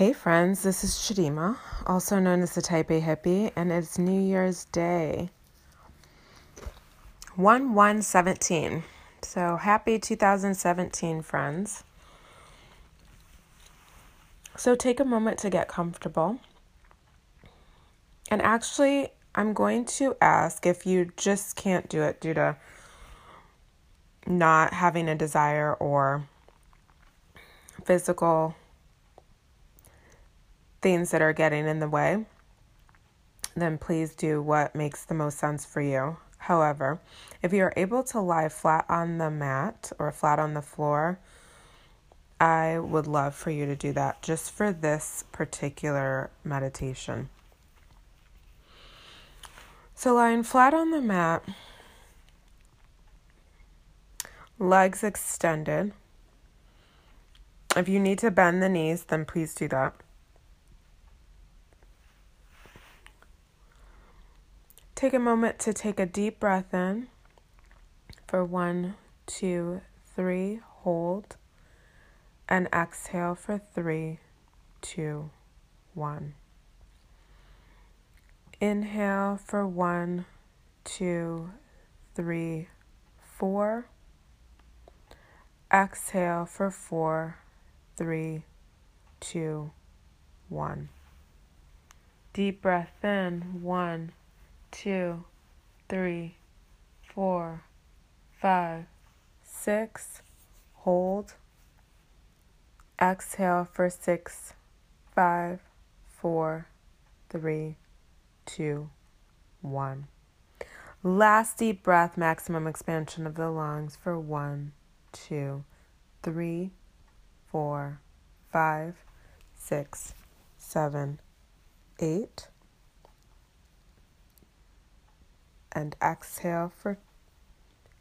Hey friends, this is Shadima, also known as the Type A Hippie, and it's New Year's Day. 1 1 17. So happy 2017, friends. So take a moment to get comfortable. And actually, I'm going to ask if you just can't do it due to not having a desire or physical things that are getting in the way, then please do what makes the most sense for you. However, if you are able to lie flat on the mat or flat on the floor, I would love for you to do that just for this particular meditation. So, lying flat on the mat, legs extended. If you need to bend the knees, then please do that. Take a moment to take a deep breath in for one, two, three, hold, and exhale for three, two, one. Inhale for one, two, three, four. Exhale for four, three, two, one. Deep breath in, one two, three, four, five, six. Hold. Exhale for six, five, four, three, two, one. Last deep breath, maximum expansion of the lungs for one, two, three, four, five, six, seven, eight. And exhale for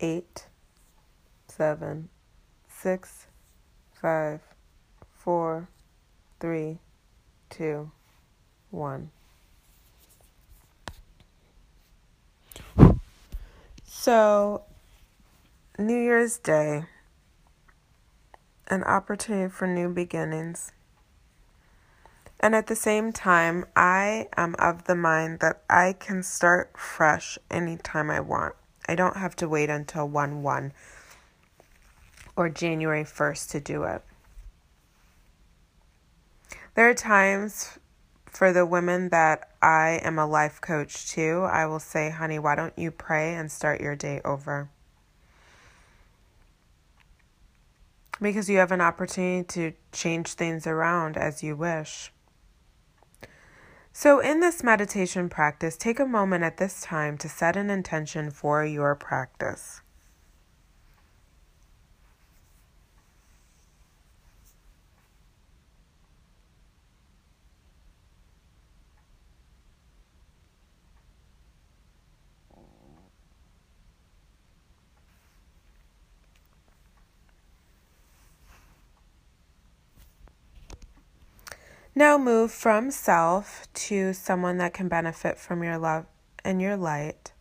eight, seven, six, five, four, three, two, one. So, New Year's Day, an opportunity for new beginnings. And at the same time, I am of the mind that I can start fresh anytime I want. I don't have to wait until 1 1 or January 1st to do it. There are times for the women that I am a life coach to, I will say, honey, why don't you pray and start your day over? Because you have an opportunity to change things around as you wish. So, in this meditation practice, take a moment at this time to set an intention for your practice. Now move from self to someone that can benefit from your love and your light.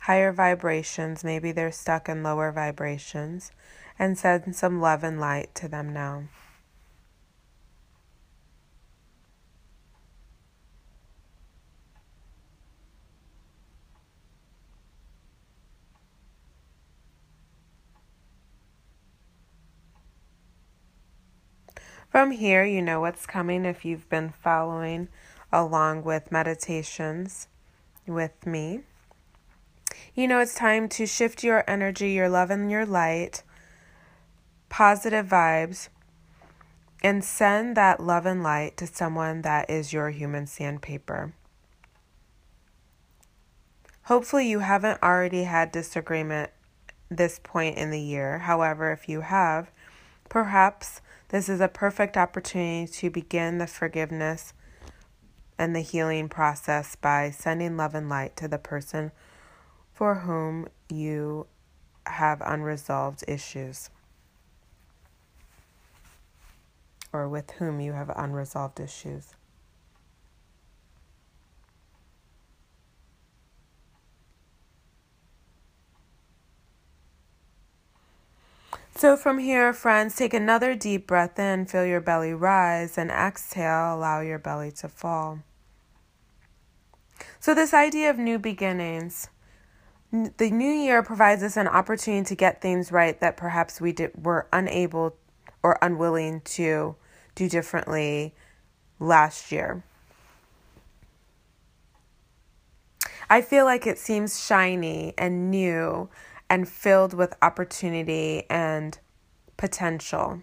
Higher vibrations, maybe they're stuck in lower vibrations, and send some love and light to them now. From here, you know what's coming if you've been following along with meditations with me. You know it's time to shift your energy, your love, and your light, positive vibes, and send that love and light to someone that is your human sandpaper. Hopefully, you haven't already had disagreement this point in the year. However, if you have, perhaps this is a perfect opportunity to begin the forgiveness and the healing process by sending love and light to the person for whom you have unresolved issues or with whom you have unresolved issues. So, from here, friends, take another deep breath in, feel your belly rise, and exhale, allow your belly to fall. So, this idea of new beginnings, the new year provides us an opportunity to get things right that perhaps we did, were unable or unwilling to do differently last year. I feel like it seems shiny and new and filled with opportunity and potential.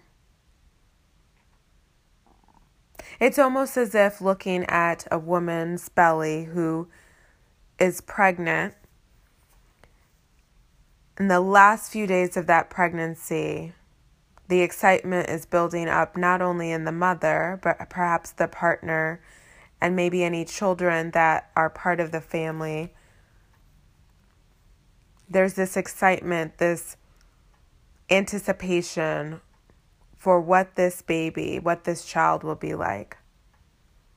It's almost as if looking at a woman's belly who is pregnant. In the last few days of that pregnancy, the excitement is building up not only in the mother, but perhaps the partner and maybe any children that are part of the family there's this excitement, this anticipation for what this baby, what this child will be like.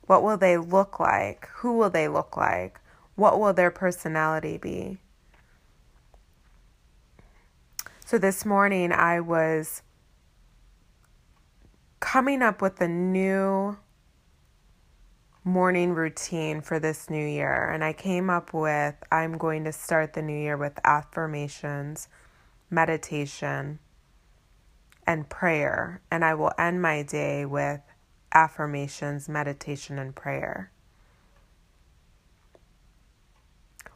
What will they look like? Who will they look like? What will their personality be? So this morning I was coming up with a new morning routine for this new year. And I came up with I'm going to start the new year with affirmations, meditation, and prayer. And I will end my day with affirmations, meditation, and prayer.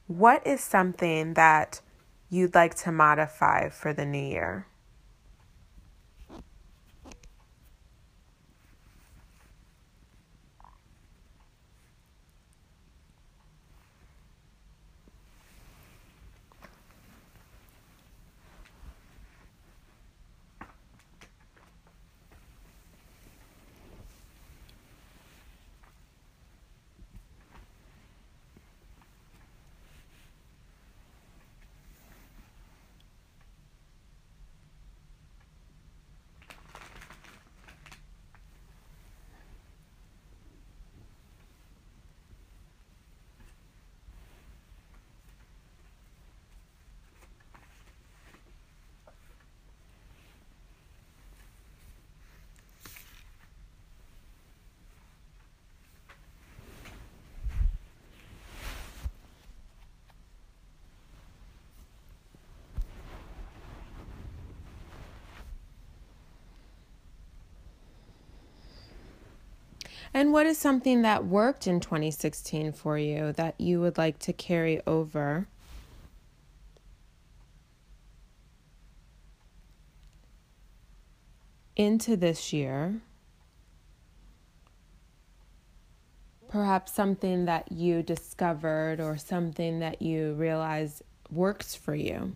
What is something that you'd like to modify for the new year? And what is something that worked in 2016 for you that you would like to carry over? Into this year, perhaps something that you discovered or something that you realize works for you.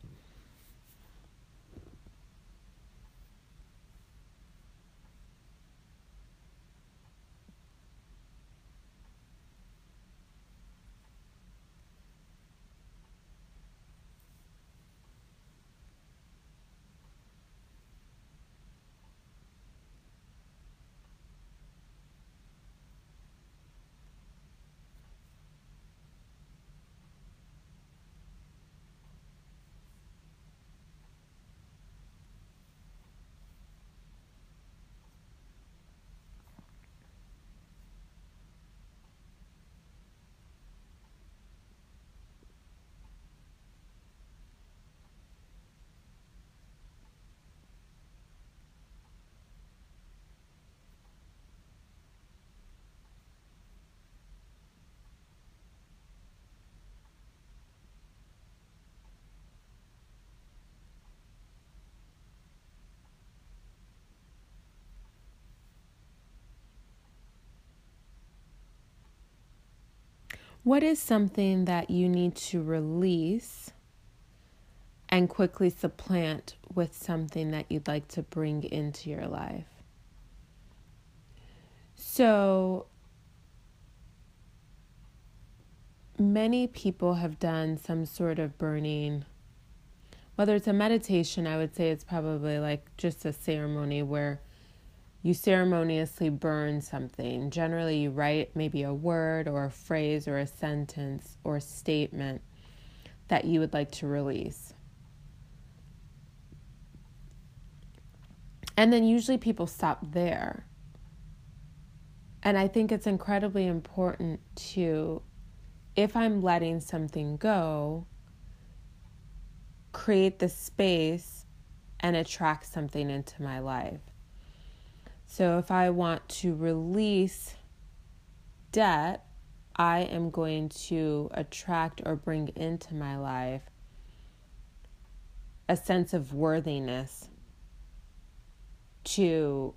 What is something that you need to release and quickly supplant with something that you'd like to bring into your life? So, many people have done some sort of burning. Whether it's a meditation, I would say it's probably like just a ceremony where you ceremoniously burn something. Generally, you write maybe a word or a phrase or a sentence or a statement that you would like to release. And then usually people stop there. And I think it's incredibly important to, if I'm letting something go, create the space and attract something into my life. So if I want to release debt, I am going to attract or bring into my life a sense of worthiness to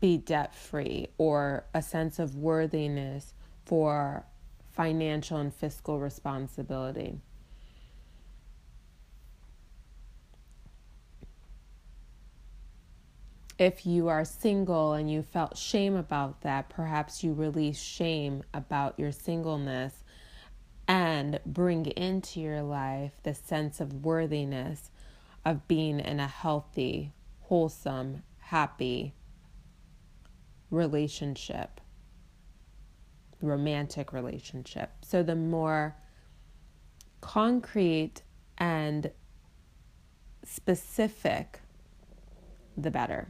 be debt free or a sense of worthiness for financial and fiscal responsibility. If you are single and you felt shame about that, perhaps you release shame about your singleness and bring into your life the sense of worthiness of being in a healthy, wholesome, happy relationship, romantic relationship. So the more concrete and specific, the better.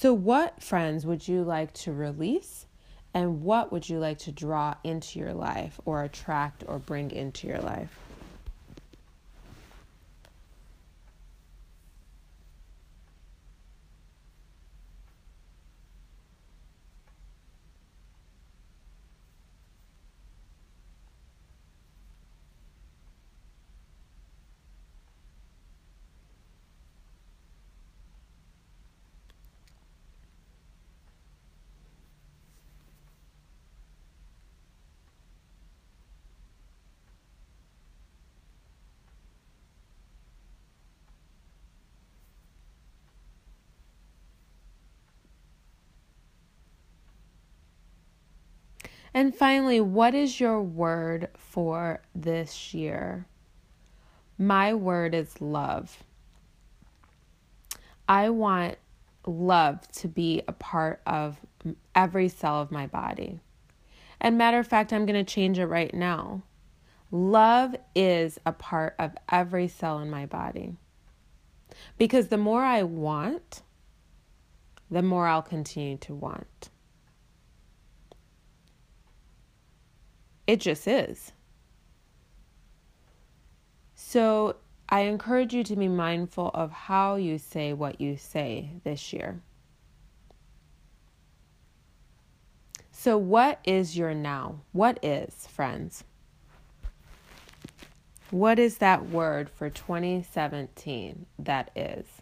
So, what friends would you like to release? And what would you like to draw into your life or attract or bring into your life? And finally, what is your word for this year? My word is love. I want love to be a part of every cell of my body. And matter of fact, I'm going to change it right now. Love is a part of every cell in my body. Because the more I want, the more I'll continue to want. It just is. So I encourage you to be mindful of how you say what you say this year. So, what is your now? What is, friends? What is that word for 2017 that is?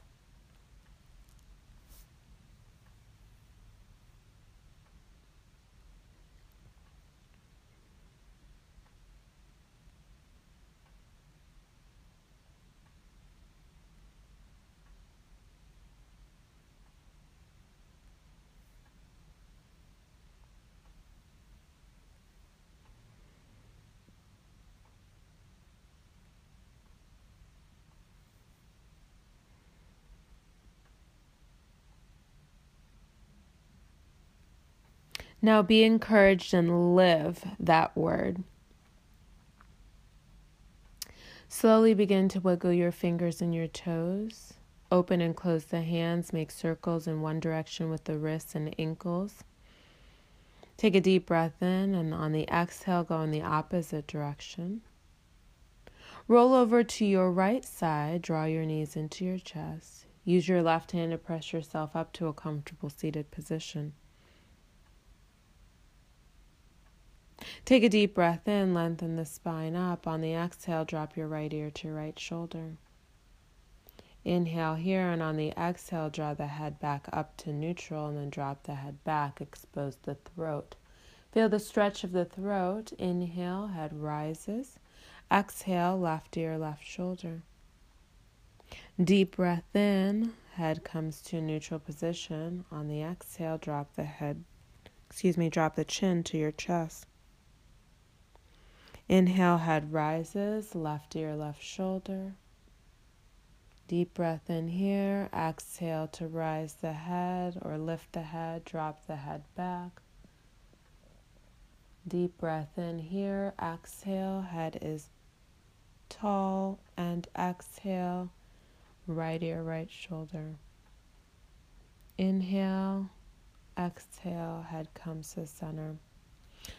Now be encouraged and live that word. Slowly begin to wiggle your fingers and your toes. Open and close the hands. Make circles in one direction with the wrists and ankles. Take a deep breath in, and on the exhale, go in the opposite direction. Roll over to your right side. Draw your knees into your chest. Use your left hand to press yourself up to a comfortable seated position. Take a deep breath in, lengthen the spine up. On the exhale, drop your right ear to your right shoulder. Inhale here, and on the exhale, draw the head back up to neutral, and then drop the head back, expose the throat. Feel the stretch of the throat. Inhale, head rises. Exhale, left ear, left shoulder. Deep breath in, head comes to neutral position. On the exhale, drop the head, excuse me, drop the chin to your chest. Inhale, head rises, left ear, left shoulder. Deep breath in here. Exhale to rise the head or lift the head, drop the head back. Deep breath in here. Exhale, head is tall, and exhale, right ear, right shoulder. Inhale, exhale, head comes to center.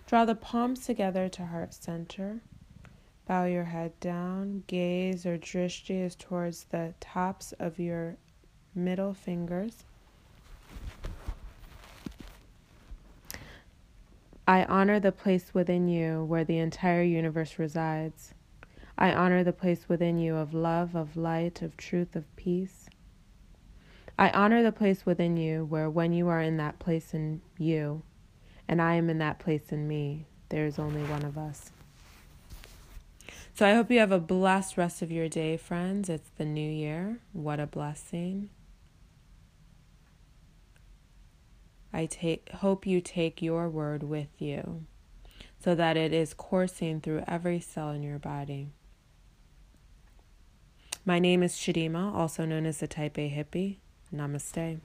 Draw the palms together to heart center. Bow your head down. Gaze or drishti is towards the tops of your middle fingers. I honor the place within you where the entire universe resides. I honor the place within you of love, of light, of truth, of peace. I honor the place within you where, when you are in that place in you, and I am in that place in me, there is only one of us. So I hope you have a blessed rest of your day, friends. It's the new year. What a blessing. I take, hope you take your word with you so that it is coursing through every cell in your body. My name is Shadima, also known as the Type A Hippie. Namaste.